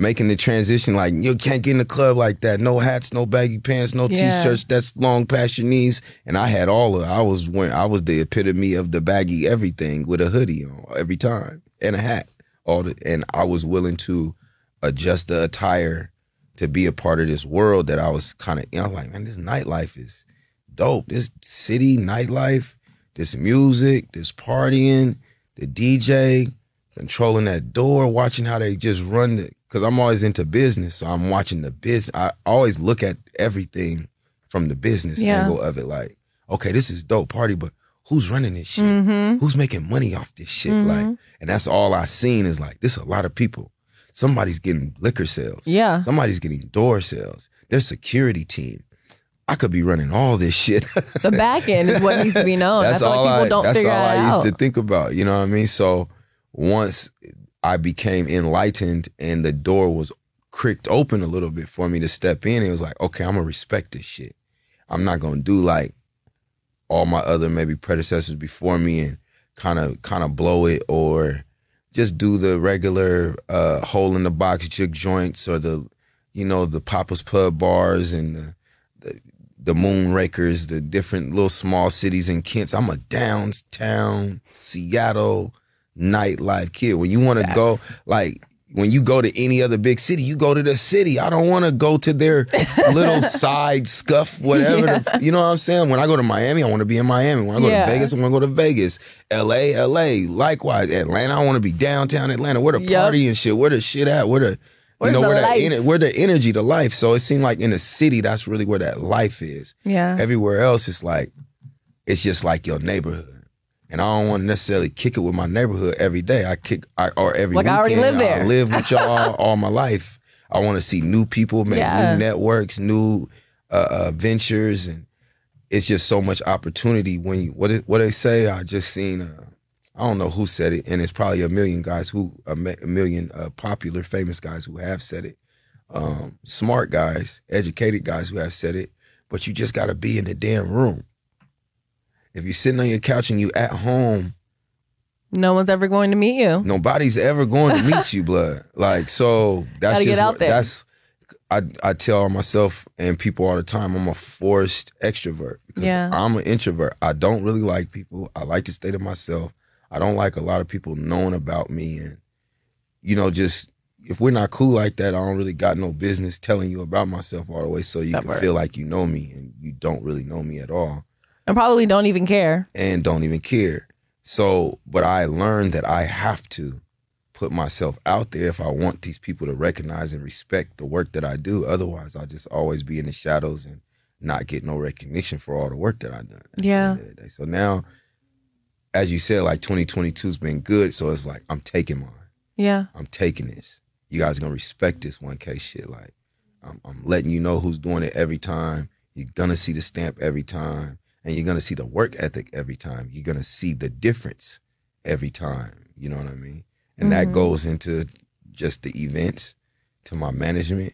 making the transition like you can't get in the club like that. No hats, no baggy pants, no Yeah. t-shirts that's long past your knees. And I had all of I was wearing I was the epitome of the baggy everything with a hoodie on every time and a hat. All the and I was willing to adjust the attire to be a part of this world that I was kind of you know, like, man, this nightlife is dope. This city nightlife, this music, this partying, the DJ, controlling that door, watching how they just run it. Cause I'm always into business, so I'm watching the business. I always look at everything from the business Yeah. angle of it. Like, okay, this is dope party, but who's running this shit? Mm-hmm. Who's making money off this shit? Like, and that's all I seen is like, this a lot of people. Somebody's getting liquor sales. Yeah. Somebody's getting door sales. Their security team. I could be running all this shit. The back end is what needs to be known. I that's feel all like people I. don't That's figure all I used to think about. You know what I mean? So once I became enlightened and the door was cricked open a little bit for me to step in, it was like, okay, I'm gonna respect this shit. I'm not gonna do like all my other maybe predecessors before me and kind of kind of blow it or just do the regular uh, hole in the box jig joints or the you know the Papa's Pub bars and the the, the Moonrakers, the different little small cities in Kent. I'm a downtown Seattle nightlife kid. When you want to go, like when you go to any other big city, you go to the city. I don't want to go to their little side scuff, whatever. the- you know what I'm saying? When I go to Miami, I want to be in Miami. When I go Yeah. to Vegas, I want to go to Vegas. LA, LA. Likewise, Atlanta, I want to be downtown Atlanta. Where the Yup. party and shit. Where the shit at? Where the Where's you know where that life? where the energy, the life. So it seemed like in the city, that's really where that life is. Yeah. Everywhere else, it's like it's just like your neighborhood. And I don't want to necessarily kick it with my neighborhood every day. I kick I, or every Like, I already live there. I live with y'all all my life. I want to see new people, make Yeah. new networks, new uh, uh, ventures, and it's just so much opportunity. When you what what they say, I just seen. Uh, I don't know who said it, and it's probably a million guys who a, a million uh, popular, famous guys who have said it. Um, smart guys, educated guys who have said it, but you just got to be in the damn room. If you're sitting on your couch and you at home, No one's ever going to meet you. nobody's ever going to meet you, blood. Like so, that's Gotta just that's. I I tell myself and people all the time I'm a forced extrovert because Yeah. I'm an introvert. I don't really like people. I like to stay to myself. I don't like a lot of people knowing about me and you know just if we're not cool like that, I don't really got no business telling you about myself all the way so you That can part. feel like you know me and you don't really know me at all And probably don't even care. and don't even care. So, but I learned that I have to put myself out there if I want these people to recognize and respect the work that I do. Otherwise, I'll just always be in the shadows and not get no recognition for all the work that I've done. Yeah. end of the day. So now, as you said, like 2022's been good. So it's like, I'm taking mine. Yeah. I'm taking this. You guys gonna respect this 1K shit. Like, I'm, I'm letting you know who's doing it every time. You're gonna see the stamp every time. And you're gonna see the work ethic every time. You're gonna see the difference every time. You know what I mean? And that goes into just the events, to my management,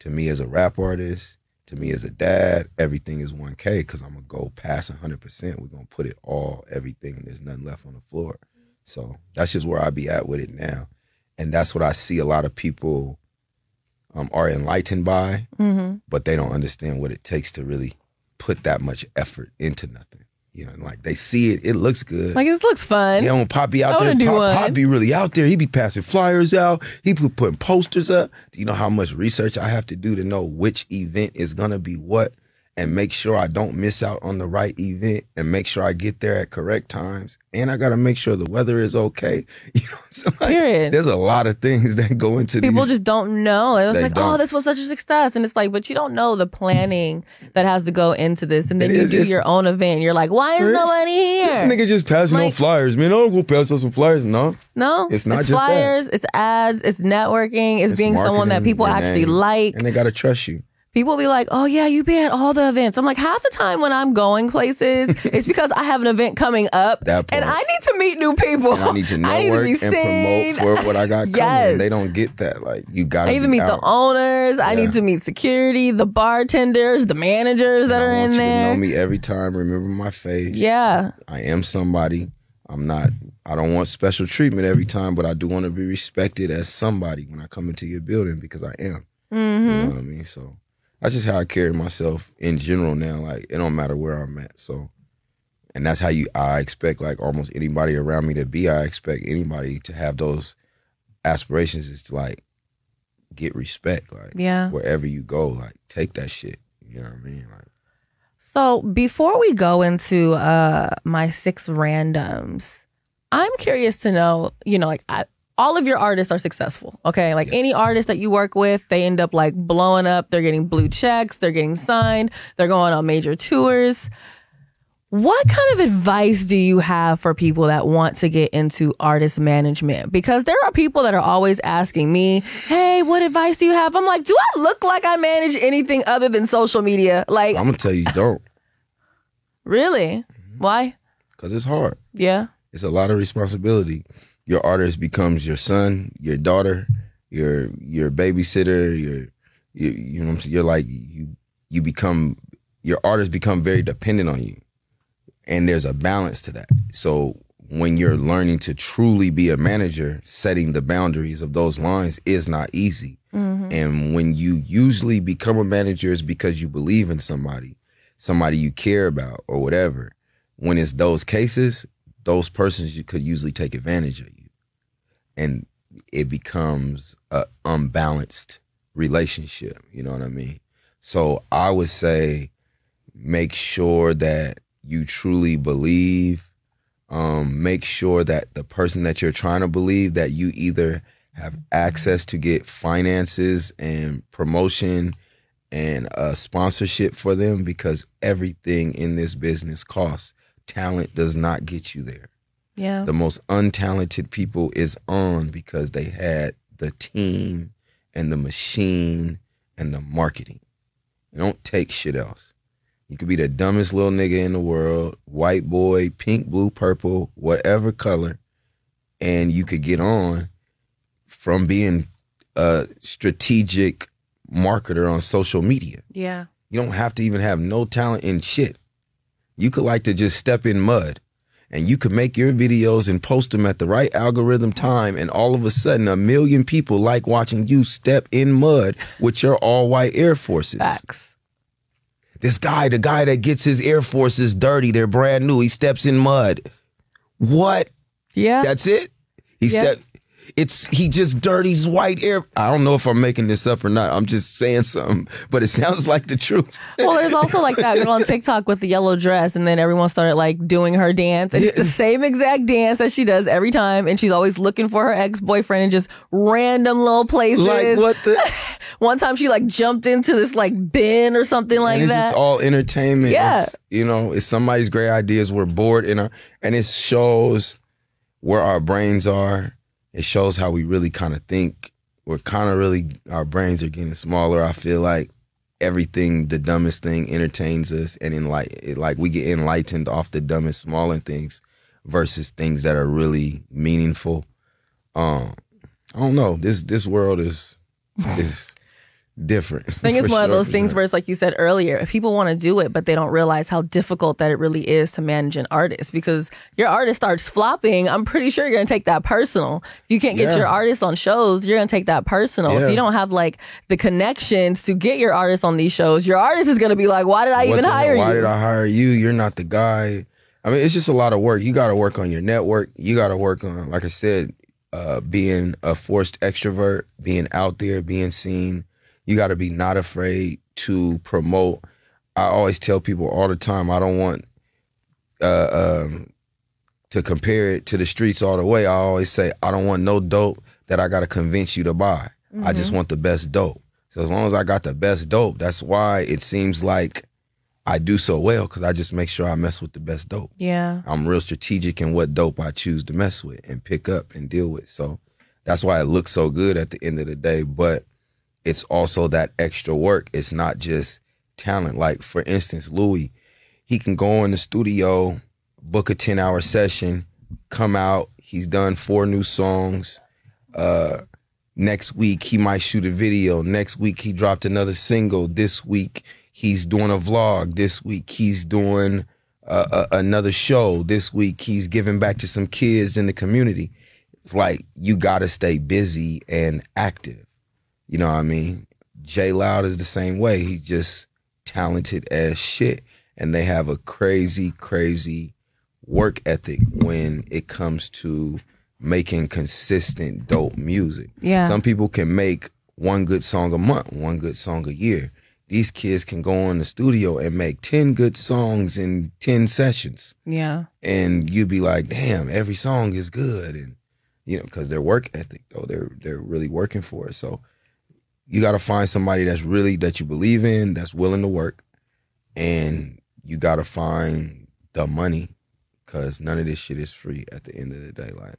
to me as a rap artist, to me as a dad. Everything is 1K because I'm gonna go past 100. percent We're gonna put it all, everything, and there's nothing left on the floor. So that's just where I be at with it now, and that's what I see a lot of people um, are enlightened by, Mm-hmm. but they don't understand what it takes to really put that much effort into nothing. You know, like they see it, it looks good. Like it looks fun. Yeah, when Poppy I out there, wanna Pop, one. Pop be really out there. He be passing flyers out. He be putting posters up. Do you know how much research I have to do to know which event is gonna be what, and make sure I don't miss out on the right event, and make sure I get there at correct times, and I gotta make sure the weather is okay. You know, so like, Period. there's a lot of things that go into this. People these. just don't know. It was like, oh, don't. this was such a success. And it's like, but you don't know the planning that has to go into this. And then It you is- do your own event. You're like, why is nobody here? This nigga just passing on flyers, man. I'm gonna go pass out some flyers. No, no, It's not just that. flyers, it's ads, it's networking, it's, It's being someone that people actually name. like. and they gotta trust you. People be like, oh, yeah, you be at all the events. I'm like, half the time when I'm going places, it's because I have an event coming up That and. I need to meet new people. And I need to I need network and seen. promote for what I got coming. And they don't get that. Like you gotta I need to meet out. the owners. I need to meet security, the bartenders, the managers that I are in you there. to know me every time. Remember my face. Yeah. I am somebody. I'm not. I don't want special treatment every time, but I do want to be respected as somebody when I come into your building because I am. Mm-hmm. You know what I mean? So that's just how I carry myself in general now. Like it don't matter where I'm at. So, and that's how you. I expect like almost anybody around me to be. I expect anybody to have those aspirations. Is to like get respect. Like Yeah. wherever you go, like take that shit. You know what I mean? Like So before we go into uh my six randoms, I'm curious to know, you know, like I, all of your artists are successful. Okay. Like Yes. any artist that you work with, they end up like blowing up. They're getting blue checks. They're getting signed. They're going on major tours. What kind of advice do you have for people that want to get into artist management? Because there are people that are always asking me, Hey, what advice do you have? I'm like, do I look like I manage anything other than social media? Like, I'm gonna tell you, don't, really? Mm-hmm. Why? because it's hard. Yeah. It's a lot of responsibility. Your artist becomes your son, your daughter, your your babysitter, your you, you know what I'm saying? You're like you you become your artists become very dependent on you. And there's a balance to that. So when you're learning to truly be a manager, setting the boundaries of those lines is not easy. Mm-hmm. And when you usually become a manager is because you believe in somebody, somebody you care about or whatever. When it's those cases, those persons you could usually take advantage of you. And it becomes a unbalanced relationship. You know what I mean? So I would say make sure that you truly believe. Um, make sure that the person that you're trying to believe that you either have access to get finances and promotion and uh, sponsorship for them because everything in this business costs. Talent does not get you there Yeah. the most untalented people is on because they had the team and the machine and the marketing. Don't take shit else. You could be the dumbest little nigga in the world, white boy, pink, blue, purple, whatever color, and you could get on from being a strategic marketer on social media. Yeah. You don't have to even have no talent in shit. You could like to just step in mud and you can make your videos and post them at the right algorithm time and all of a sudden a million people like watching you step in mud with your all white Air Forces. Facts. This guy, the guy that gets his Air Forces dirty, they're brand new, he steps in mud. What? Yeah. That's it? He Yeah. step it's he just dirties white air. I don't know if I'm making this up or not. I'm just saying something, but it sounds like the truth. well, there's also like that girl on TikTok with the yellow dress, and then everyone started like doing her dance, and it's the same exact dance that she does every time, and she's always looking for her ex boyfriend in just random little places. Like what the One time she like jumped into this like bin or something like it's that. just all entertainment. Yeah. It's, you know, it's somebody's great ideas. We're bored in our, and it shows where our brains are. It shows how we really kind of think. We're kind of really, our brains are getting smaller. I feel like everything, the dumbest thing, entertains us, and like like we get enlightened off the dumbest, smaller things versus things that are really meaningful. Um, I don't know. This this world is is different. I think it's one of those things sure. where it's like you said earlier, people want to do it, but they don't realize how difficult that it really is to manage an artist because your artist starts flopping. I'm pretty sure you're going to take that personal. You can't get Yeah. your artist on shows, you're going to take that personal. Yeah. If you don't have like the connections to get your artist on these shows, your artist is going to be like, why did I What even hire hell? Why you? did I hire you? You're not the guy. I mean, it's just a lot of work. You got to work on your network. You got to work on, like I said, uh, being a forced extrovert, being out there, being seen. You got to be not afraid to promote. I always tell people all the time, I don't want uh, um, to compare it to the streets all the way. I always say, I don't want no dope that I got to convince you to buy. I just want the best dope. So as long as I got the best dope, that's why it seems like I do so well because I just make sure I mess with the best dope. yeah. I'm real strategic in what dope I choose to mess with and pick up and deal with. So that's why it looks so good at the end of the day. But it's also that extra work. It's not just talent. Like for instance, Louis, he can go in the studio, book a 10 hour session, come out. He's done four new songs. Uh, next week he might shoot a video. Next week he dropped another single. This week he's doing a vlog. This week he's doing uh, a, another show. This week he's giving back to some kids in the community. It's like you got to stay busy and active. You know what I mean? Jay Loud is the same way. He's just talented as shit. And they have a crazy, crazy work ethic when it comes to making consistent dope music. Yeah. Some people can make one good song a month, one good song a year. These kids can go in the studio and make 10 good songs in 10 sessions. Yeah. And you'd be like, damn, every song is good. And, you know, because their work ethic, though, they're, they're really working for it. So you got to find somebody that's really, that you believe in, that's willing to work. And you got to find the money because none of this shit is free at the end of the day. Like,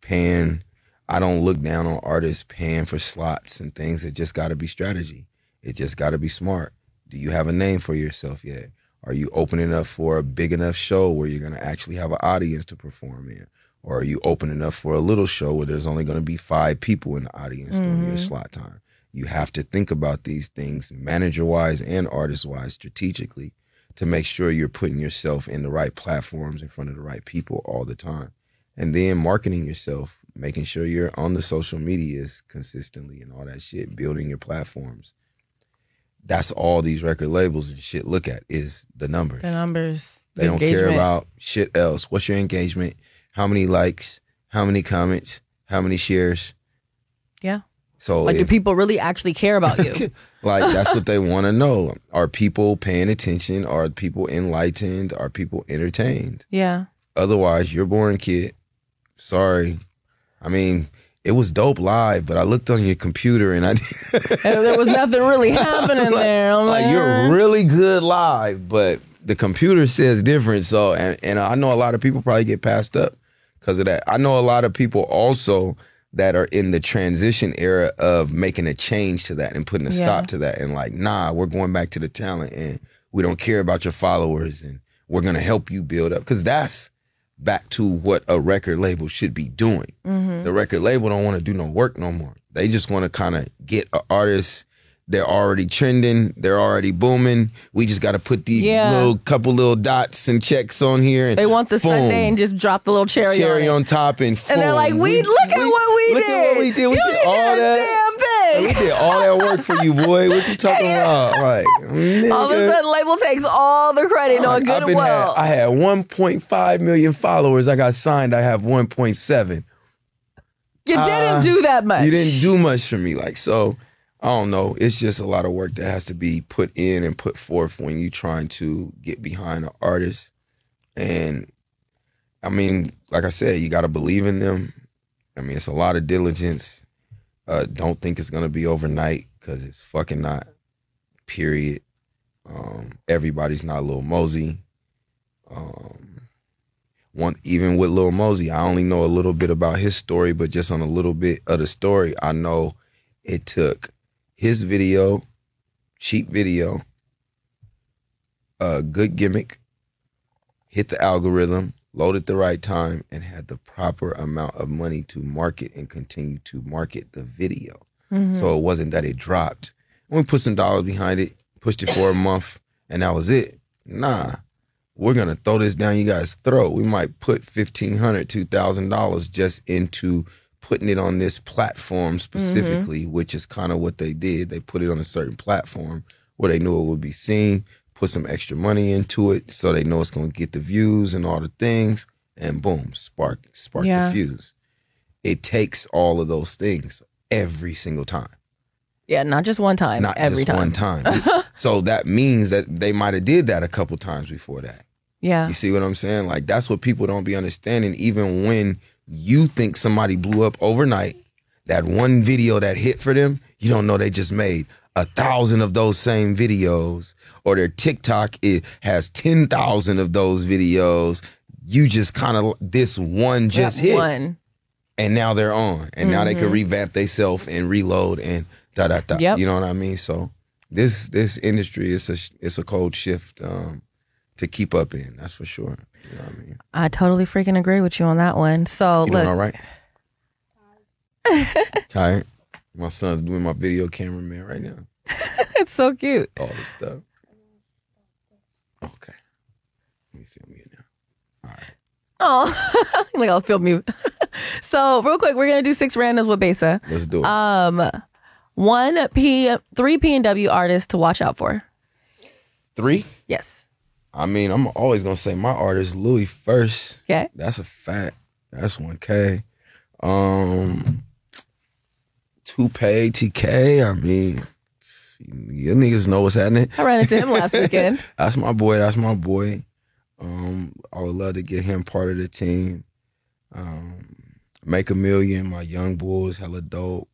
paying, I don't look down on artists paying for slots and things. It just got to be strategy. It just got to be smart. Do you have a name for yourself yet? Are you open enough for a big enough show where you're going to actually have an audience to perform in? Or are you open enough for a little show where there's only going to be five people in the audience during your mm-hmm. slot time? You have to think about these things manager wise and artist wise strategically to make sure you're putting yourself in the right platforms in front of the right people all the time. And then marketing yourself, making sure you're on the social medias consistently and all that shit, building your platforms. That's all these record labels and shit look at is the numbers. The numbers. They the don't care about shit else. What's your engagement? How many likes? How many comments? How many shares? Yeah. So Like, do people really actually care about you? like that's what they want to know. Are people paying attention? Are people enlightened? Are people entertained? yeah. Otherwise, you're a boring kid. Sorry. I mean, it was dope live, but I looked on your computer and I there was nothing really happening there. I'm like, like you're "Uh." really good live, but the computer says different. So, and, and I know a lot of people probably get passed up because of that. I know a lot of people also that are in the transition era of making a change to that and putting a Yeah. stop to that and like, nah, we're going back to the talent and we don't care about your followers and we're gonna help you build up because that's back to what a record label should be doing. Mm-hmm. The record label don't want to do no work no more. They just want to kind of get an artist. They're already trending. They're already booming. We just got to put these Yeah. little couple little dots and checks on here. And They want the boom, Sunday and just drop the little cherry, cherry on, on, top and And they're like, we, look at what we look did. at what we did. We you did all that. Damn We did all that work for you, boy. What you talking about? Like, All of a sudden, label takes all the credit, knowing Like, good and well. had, I had 1.5 million followers. I got signed. I have 1.7. you uh, didn't do that much. You didn't do much for me. Like, so I don't know. It's just a lot of work that has to be put in and put forth when you're trying to get behind an artist. And I mean, like I said, you gotta believe in them. I mean, it's a lot of diligence. Uh, don't think it's gonna be overnight because it's fucking not. Period. Um, everybody's not Lil Mosey. Um, one even with Lil Mosey, I only know a little bit about his story, but just on a little bit of the story, I know it took his video, cheap video, a good gimmick, hit the algorithm, load at the right time, and had the proper amount of money to market and continue to market the video. Mm-hmm. So it wasn't that it dropped. We put some dollars behind it, pushed it for a month, and that was it. Nah, we're gonna throw this down you guys' throat. We might put fifteen hundred, two thousand dollars just into putting it on this platform mm-hmm. specifically, which is kind of what they did. They put it on a certain platform where they knew it would be seen, put some extra money into it so they know it's gonna get the views and all the things, and boom, spark spark Yeah. the fuse. It takes all of those things every single time Yeah, not just one time. not every just time. one time. so that means that they might have did that a couple times before that. Yeah. You see what I'm saying? Like that's what people don't be understanding. Even when you think somebody blew up overnight, that one video that hit for them, you don't know they just made a thousand of those same videos, or their TikTok it has ten thousand of those videos. You just kind of this one just That hit one. and now they're on, and now they can revamp themselves and reload and da da da. Yep. You know what I mean? So this this industry is a it's a cold shift um, to keep up in. That's for sure. You know what I mean? I totally freaking agree with you on that one. So You look, all right? Tired. My son's doing my video cameraman right now. it's so cute. All this stuff. Okay. Let me film you now. All right. Oh, like I'll film you. so real quick, we're gonna do six randoms with Besa. Let's do it. Um, one P, three PNW artists to watch out for. Three. Yes. I mean, I'm always gonna say my artist Louis first. Okay. That's a fact. That's one K. Um, pay TK. I mean, you niggas know what's happening. I ran into him last weekend. That's my boy. That's my boy. Um, I would love to get him part of the team. Um, Make a million. My young is hella dope.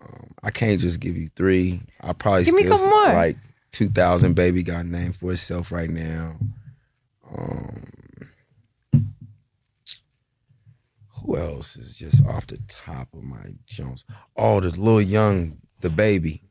Um, I can't just give you three. I probably Give still like two thousand. Baby got named for itself right now. Um, who else is just off the top of my Jones? Oh, the little young, the baby.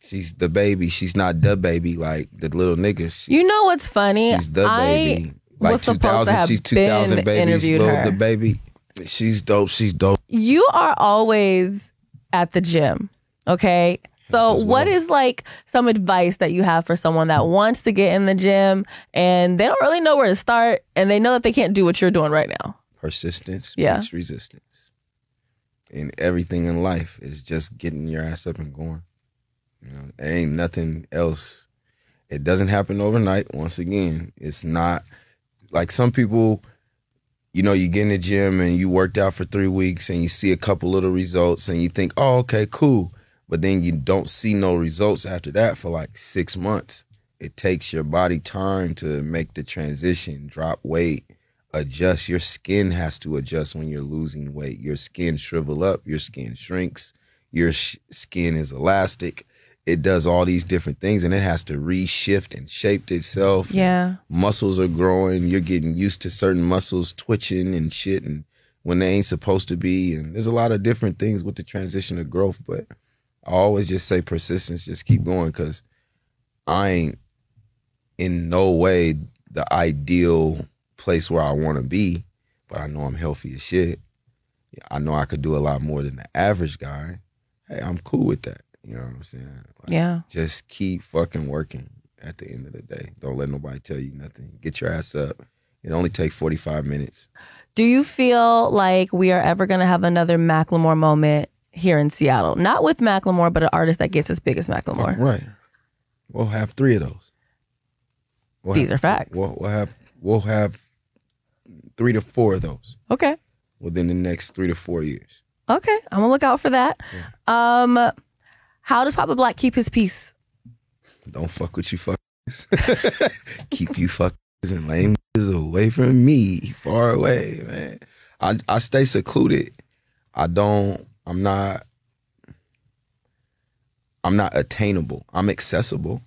She's the baby. She's not the baby like the little nigga. She- You know what's funny? she's the I baby. Like to have she's 2000 been babies. Little her. the baby. She's dope. She's dope. you are always at the gym. Okay. So, As what well. is like some advice that you have for someone that wants to get in the gym and they don't really know where to start and they know that they can't do what you're doing right now? Persistence Yeah. beats resistance. And everything in life is just getting your ass up and going. You know, there ain't nothing else. It doesn't happen overnight. Once again, it's not like some people. You know, you get in the gym and you worked out for three weeks and you see a couple little results and you think, oh, okay, cool. But then you don't see no results after that for like six months. It takes your body time to make the transition, drop weight, adjust. Your skin has to adjust when you're losing weight. Your skin shrivel up, your skin shrinks, your sh- skin is elastic. It does all these different things and it has to reshift and shape itself. Yeah. Muscles are growing. You're getting used to certain muscles twitching and shit and when they ain't supposed to be. And there's a lot of different things with the transition of growth. But I always just say persistence, just keep going because I ain't in no way the ideal place where I want to be, but I know I'm healthy as shit. I know I could do a lot more than the average guy. Hey, I'm cool with that. You know what I'm saying? Like, Yeah. Just keep fucking working at the end of the day. Don't let nobody tell you nothing. Get your ass up. It only takes 45 minutes. Do you feel like we are ever going to have another Macklemore moment here in Seattle? Not with Macklemore, but an artist that gets as big as Macklemore. Fucking right. We'll have three of those. We'll These have- are facts. We'll, we'll have we'll have three to four of those Okay. within the next three to four years. Okay. I'm going to look out for that. Um, how does Papa Black keep his peace? Don't fuck with you fuckers. Keep you fuckers and lame niggas away from me, far away, man. I I stay secluded. I don't. I'm not. I'm not attainable. I'm accessible.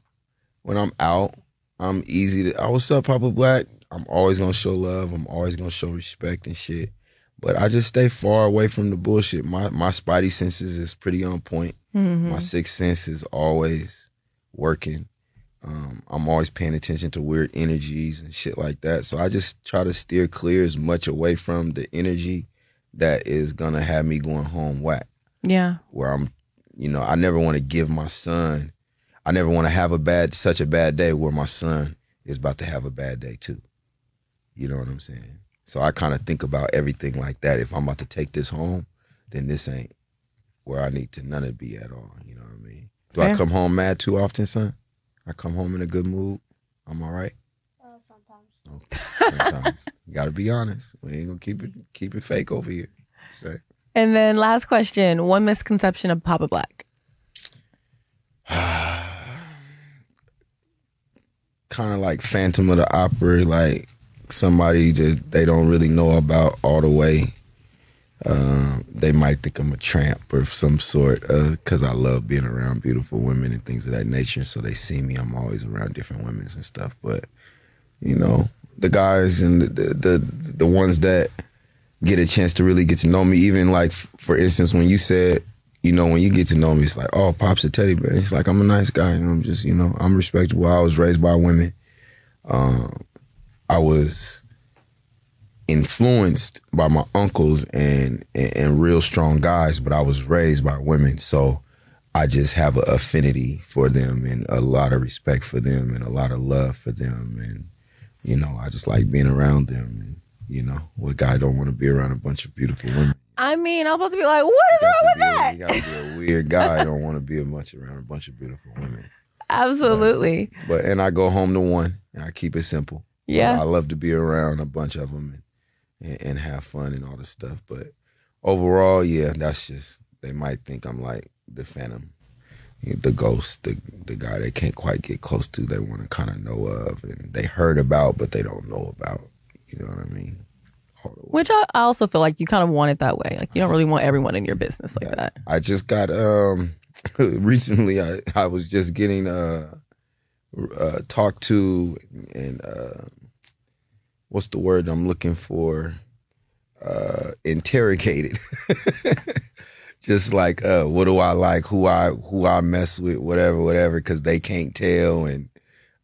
When I'm out, I'm easy to. Oh, what's up, Papa Black? I'm always gonna show love. I'm always gonna show respect and shit. But I just stay far away from the bullshit. My my spidey senses is pretty on point. Mm-hmm. My sixth sense is always working. Um, I'm always paying attention to weird energies and shit like that. So I just try to steer clear as much away from the energy that is gonna have me going home whack. Yeah. Where I'm, you know, I never want to give my son. I never want to have a bad, such a bad day where my son is about to have a bad day too. You know what I'm saying? So I kind of think about everything like that. If I'm about to take this home, then this ain't where I need to none of be at all. You know what I mean? Do I come home mad too often, son? I come home in a good mood. I'm all right. Uh, sometimes. Okay. Sometimes gotta be honest. We ain't gonna keep it keep it fake over here. Say. And then last question: one misconception of Papa Black. kind of like Phantom of the Opera, like somebody that they don't really know about all the way. Um, they might think I'm a tramp or some sort, because I love being around beautiful women and things of that nature. So they see me, I'm always around different women and stuff. But you know, the guys and the the, the, the ones that get a chance to really get to know me, even like for instance, when you said. You know, when you get to know me, it's like, oh, Pop's a teddy bear. It's like I'm a nice guy, and I'm just, you know, I'm respectable. I was raised by women. Um, I was influenced by my uncles and, and and real strong guys, but I was raised by women, so I just have an affinity for them and a lot of respect for them and a lot of love for them, and you know, I just like being around them. And you know, what guy don't want to be around a bunch of beautiful women? I mean, I'm supposed to be like, what is wrong with that? You gotta be a weird guy. I don't want to be a bunch around a bunch of beautiful women. Absolutely. But and I go home to one. And I keep it simple. Yeah. I love to be around a bunch of them and, and, and have fun and all this stuff. But overall, yeah, that's just they might think I'm like the Phantom, the ghost, the the guy they can't quite get close to. They want to kind of know of and they heard about, but they don't know about. You know what I mean? All the way. Which I, I also feel like you kind of want it that way. Like you don't really want everyone in your business like that. I just got um recently. I I was just getting uh, uh talked to and uh what's the word I'm looking for? Uh interrogated. just like uh what do I like? Who I who I mess with? Whatever, whatever. Because they can't tell and.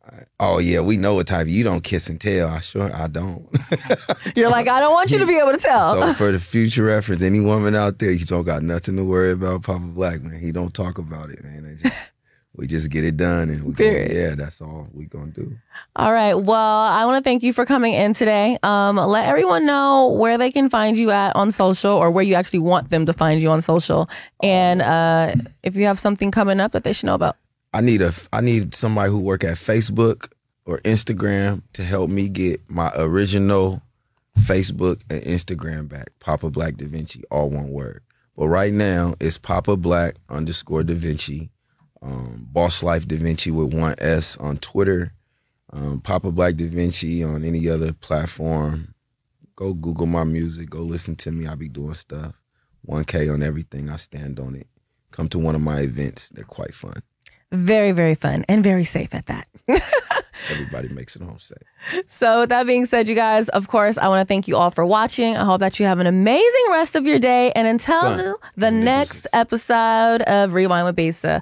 uh, Oh yeah, we know what type. You don't kiss and tell. I sure I don't. You're like, I don't want you to be able to tell. So for the future reference, any woman out there, you don't got nothing to worry about Papa Black, man. He don't talk about it, man. Just, we just get it done and we go, Period. yeah, that's all we gonna do. All right. Well, I want to thank you for coming in today. Um, let everyone know where they can find you at on social or where you actually want them to find you on social. And uh, if you have something coming up that they should know about. I need a I need somebody who work at Facebook or Instagram to help me get my original Facebook and Instagram back. Papa Black Da Vinci, all one word. But right now it's Papa Black underscore Da Vinci. Um, Boss Life Da Vinci with one S on Twitter. Um, Papa Black Da Vinci on any other platform. Go Google my music. Go listen to me. I be doing stuff. 1K on everything. I stand on it. Come to one of my events. They're quite fun. Very, very fun and very safe at that. Everybody makes it home safe. So, with that being said, you guys, of course, I want to thank you all for watching. I hope that you have an amazing rest of your day. And until Son, the, the next episode of Rewind with Besa,